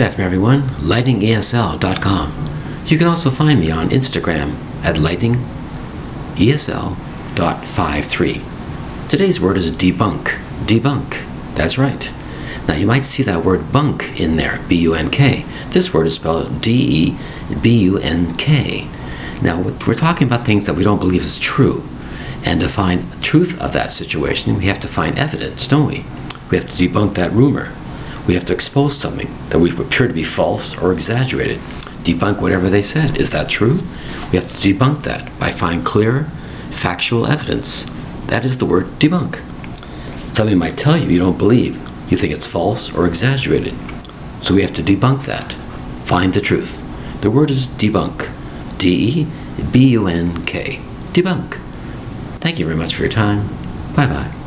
Good afternoon, everyone. LightningESL.com. You can also find me on Instagram at lightningesl.53. Today's word is debunk. Debunk. That's right. Now, you might see that word bunk in there, B U N K. This word is spelled D E B U N K. Now, we're talking about things that we don't believe is true. And to find truth of that situation, we have to find evidence, don't we? We have to debunk that rumor. We have to expose something that we appear to be false or exaggerated. Debunk whatever they said. Is that true? We have to debunk that by finding clear, factual evidence. That is the word debunk. Somebody might tell you you don't believe. You think it's false or exaggerated. So we have to debunk that. Find the truth. The word is debunk. D E B U N K. Debunk. Thank you very much for your time. Bye bye.